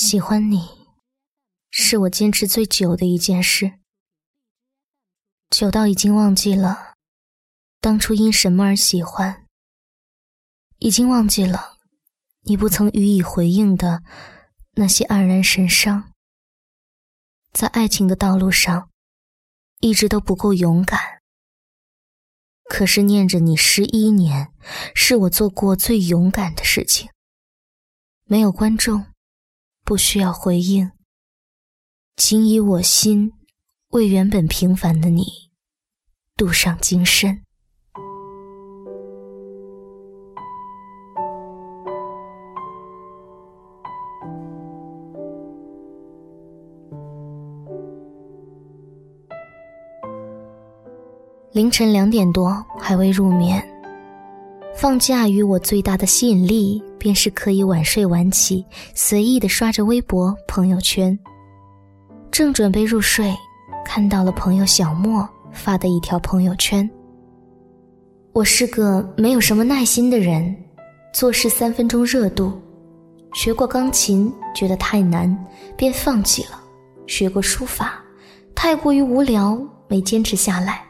喜欢你，是我坚持最久的一件事，久到已经忘记了当初因什么而喜欢，已经忘记了你不曾予以回应的那些黯然神伤。在爱情的道路上，一直都不够勇敢。可是念着你十一年，是我做过最勇敢的事情。没有观众。不需要回应，仅以我心为原本平凡的你镀上金身。凌晨两点多，还未入眠。放假与我最大的吸引力。便是可以晚睡晚起，随意的刷着微博、朋友圈。正准备入睡，看到了朋友小莫发的一条朋友圈。我是个没有什么耐心的人，做事三分钟热度。学过钢琴，觉得太难，便放弃了；学过书法，太过于无聊，没坚持下来。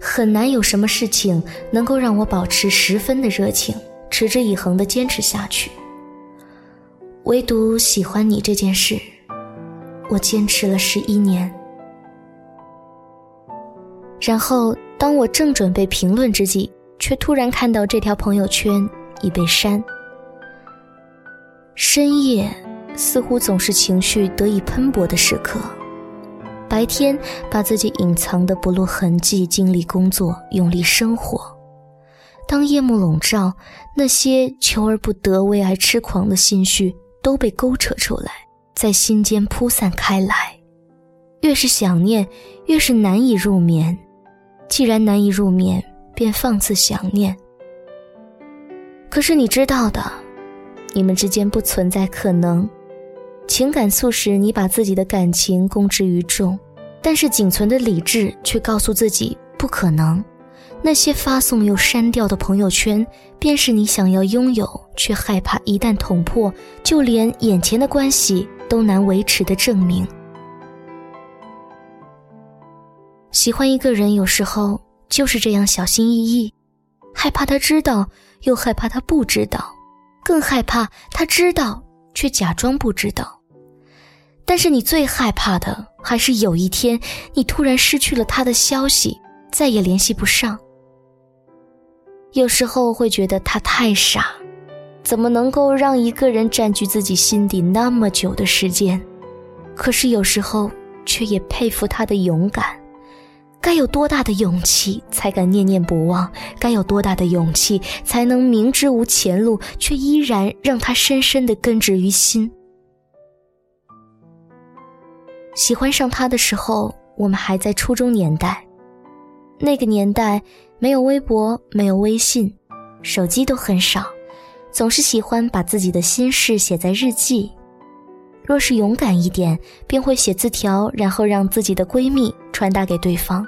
很难有什么事情能够让我保持十分的热情。持之以恒的坚持下去，唯独喜欢你这件事，我坚持了十一年。然后，当我正准备评论之际，却突然看到这条朋友圈已被删。深夜似乎总是情绪得以喷薄的时刻，白天把自己隐藏的不露痕迹，尽力工作，用力生活。当夜幕笼罩，那些求而不得、为爱痴狂的心绪都被勾扯出来，在心间铺散开来。越是想念，越是难以入眠。既然难以入眠，便放肆想念。可是你知道的，你们之间不存在可能。情感促使你把自己的感情公之于众，但是仅存的理智却告诉自己不可能。那些发送又删掉的朋友圈，便是你想要拥有却害怕一旦捅破，就连眼前的关系都难维持的证明。喜欢一个人，有时候就是这样小心翼翼，害怕他知道，又害怕他不知道，更害怕他知道却假装不知道。但是你最害怕的，还是有一天你突然失去了他的消息，再也联系不上。有时候会觉得他太傻，怎么能够让一个人占据自己心底那么久的时间？可是有时候却也佩服他的勇敢，该有多大的勇气才敢念念不忘？该有多大的勇气才能明知无前路，却依然让他深深的根植于心？喜欢上他的时候，我们还在初中年代，那个年代。没有微博，没有微信，手机都很少，总是喜欢把自己的心事写在日记。若是勇敢一点，便会写字条，然后让自己的闺蜜传达给对方。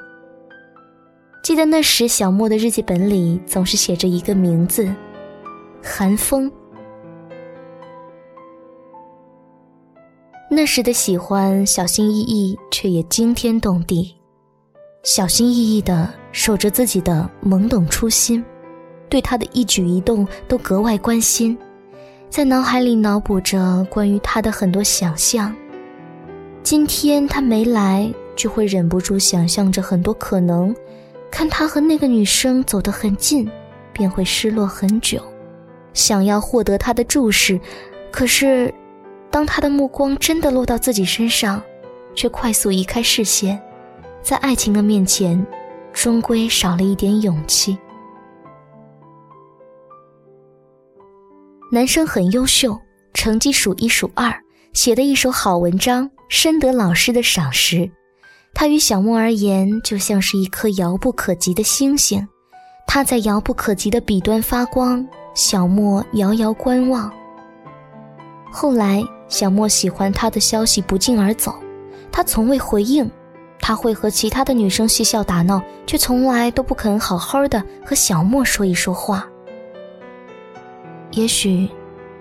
记得那时小莫的日记本里总是写着一个名字：寒风。那时的喜欢，小心翼翼，却也惊天动地。小心翼翼的。守着自己的懵懂初心，对他的一举一动都格外关心，在脑海里脑补着关于他的很多想象。今天他没来，就会忍不住想象着很多可能。看他和那个女生走得很近，便会失落很久，想要获得他的注视。可是，当他的目光真的落到自己身上，却快速移开视线，在爱情的面前。终归少了一点勇气。男生很优秀，成绩数一数二，写的一手好文章，深得老师的赏识。他与小莫而言，就像是一颗遥不可及的星星，他在遥不可及的彼端发光，小莫遥遥观望。后来，小莫喜欢他的消息不胫而走，他从未回应。他会和其他的女生嬉笑打闹，却从来都不肯好好的和小莫说一说话。也许，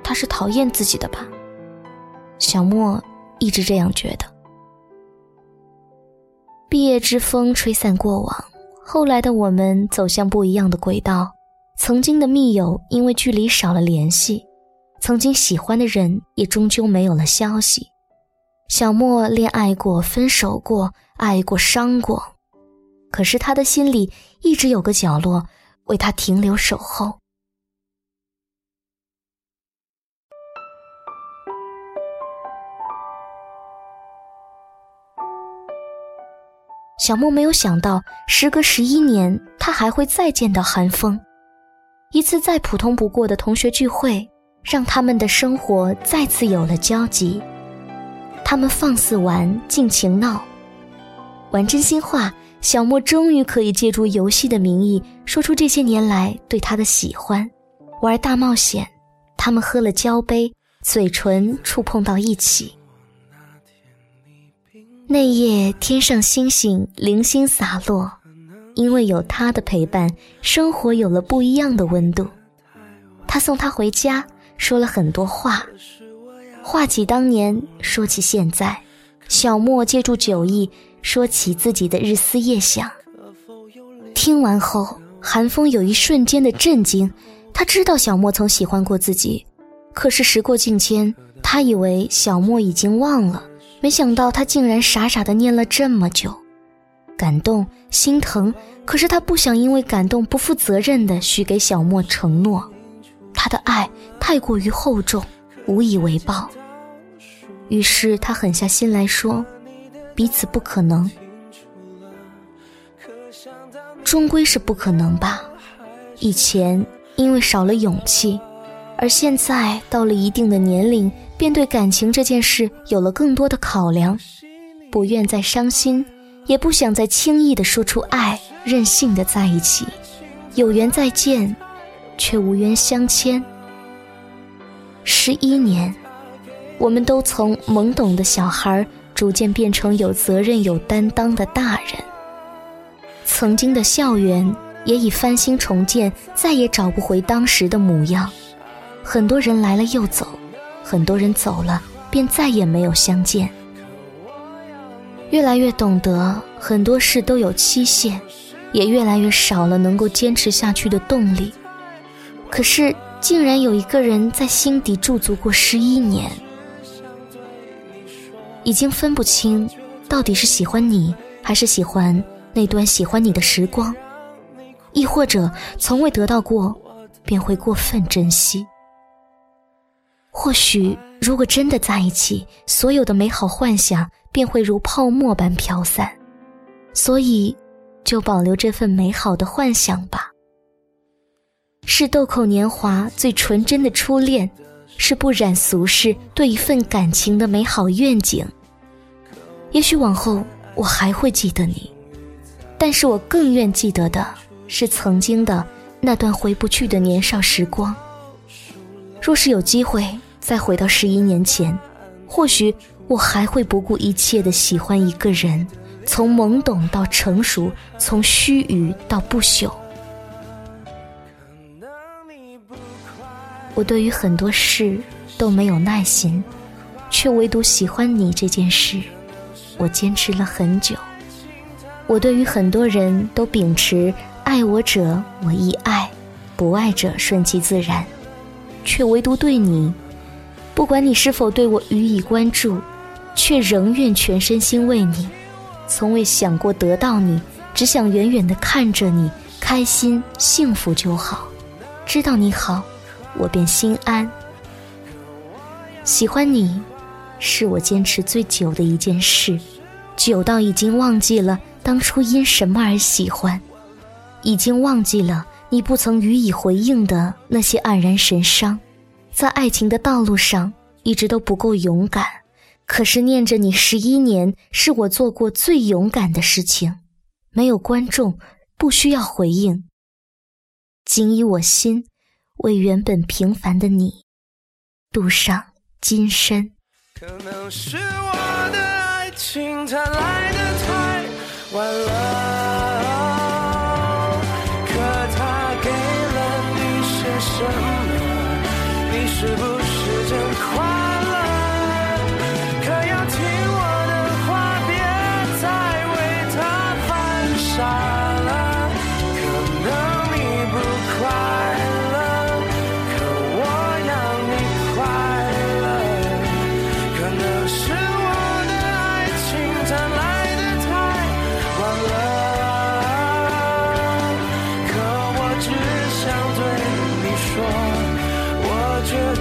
他是讨厌自己的吧。小莫一直这样觉得。毕业之风吹散过往，后来的我们走向不一样的轨道。曾经的密友因为距离少了联系，曾经喜欢的人也终究没有了消息。小莫恋爱过，分手过，爱过，伤过，可是他的心里一直有个角落为他停留守候。小莫没有想到，时隔十一年，他还会再见到韩风。一次再普通不过的同学聚会，让他们的生活再次有了交集。他们放肆玩，尽情闹，玩真心话。小莫终于可以借助游戏的名义，说出这些年来对他的喜欢。玩大冒险，他们喝了交杯，嘴唇触碰到一起。那夜，天上星星零星洒落。因为有他的陪伴，生活有了不一样的温度。他送她回家，说了很多话，话起当年，说起现在。小莫借助酒意，说起自己的日思夜想。听完后，韩风有一瞬间的震惊。他知道小莫曾喜欢过自己，可是时过境迁，他以为小莫已经忘了，没想到他竟然傻傻的念了这么久。感动、心疼，可是他不想因为感动不负责任的许给小莫承诺，他的爱太过于厚重，无以为报。于是他狠下心来说：“彼此不可能，终归是不可能吧。以前因为少了勇气，而现在到了一定的年龄，便对感情这件事有了更多的考量，不愿再伤心。”也不想再轻易的说出爱，任性的在一起，有缘再见，却无缘相牵。十一年，我们都从懵懂的小孩逐渐变成有责任、有担当的大人。曾经的校园也已翻新重建，再也找不回当时的模样。很多人来了又走，很多人走了便再也没有相见。越来越懂得很多事都有期限，也越来越少了能够坚持下去的动力。可是，竟然有一个人在心底驻足过十一年，已经分不清到底是喜欢你，还是喜欢那段喜欢你的时光，亦或者从未得到过，便会过分珍惜。或许，如果真的在一起，所有的美好幻想便会如泡沫般飘散。所以，就保留这份美好的幻想吧。是豆蔻年华最纯真的初恋，是不染俗世对一份感情的美好愿景。也许往后我还会记得你，但是我更愿记得的是曾经的那段回不去的年少时光。若是有机会再回到十一年前，或许我还会不顾一切的喜欢一个人，从懵懂到成熟，从须臾到不朽。我对于很多事都没有耐心，却唯独喜欢你这件事，我坚持了很久。我对于很多人都秉持爱我者我亦爱，不爱者顺其自然。却唯独对你，不管你是否对我予以关注，却仍愿全身心为你，从未想过得到你，只想远远的看着你，开心幸福就好。知道你好，我便心安。喜欢你，是我坚持最久的一件事，久到已经忘记了当初因什么而喜欢，已经忘记了。你不曾予以回应的那些黯然神伤，在爱情的道路上一直都不够勇敢。可是念着你十一年，是我做过最勇敢的事情。没有观众，不需要回应。仅以我心，为原本平凡的你，镀上金身。可能是我的爱情，它来的太晚了。可它给了你些什么？你是不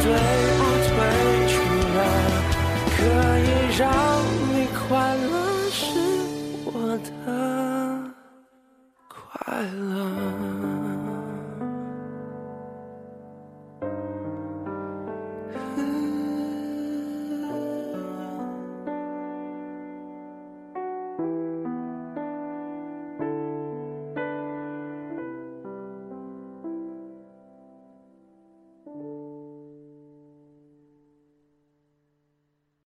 dress.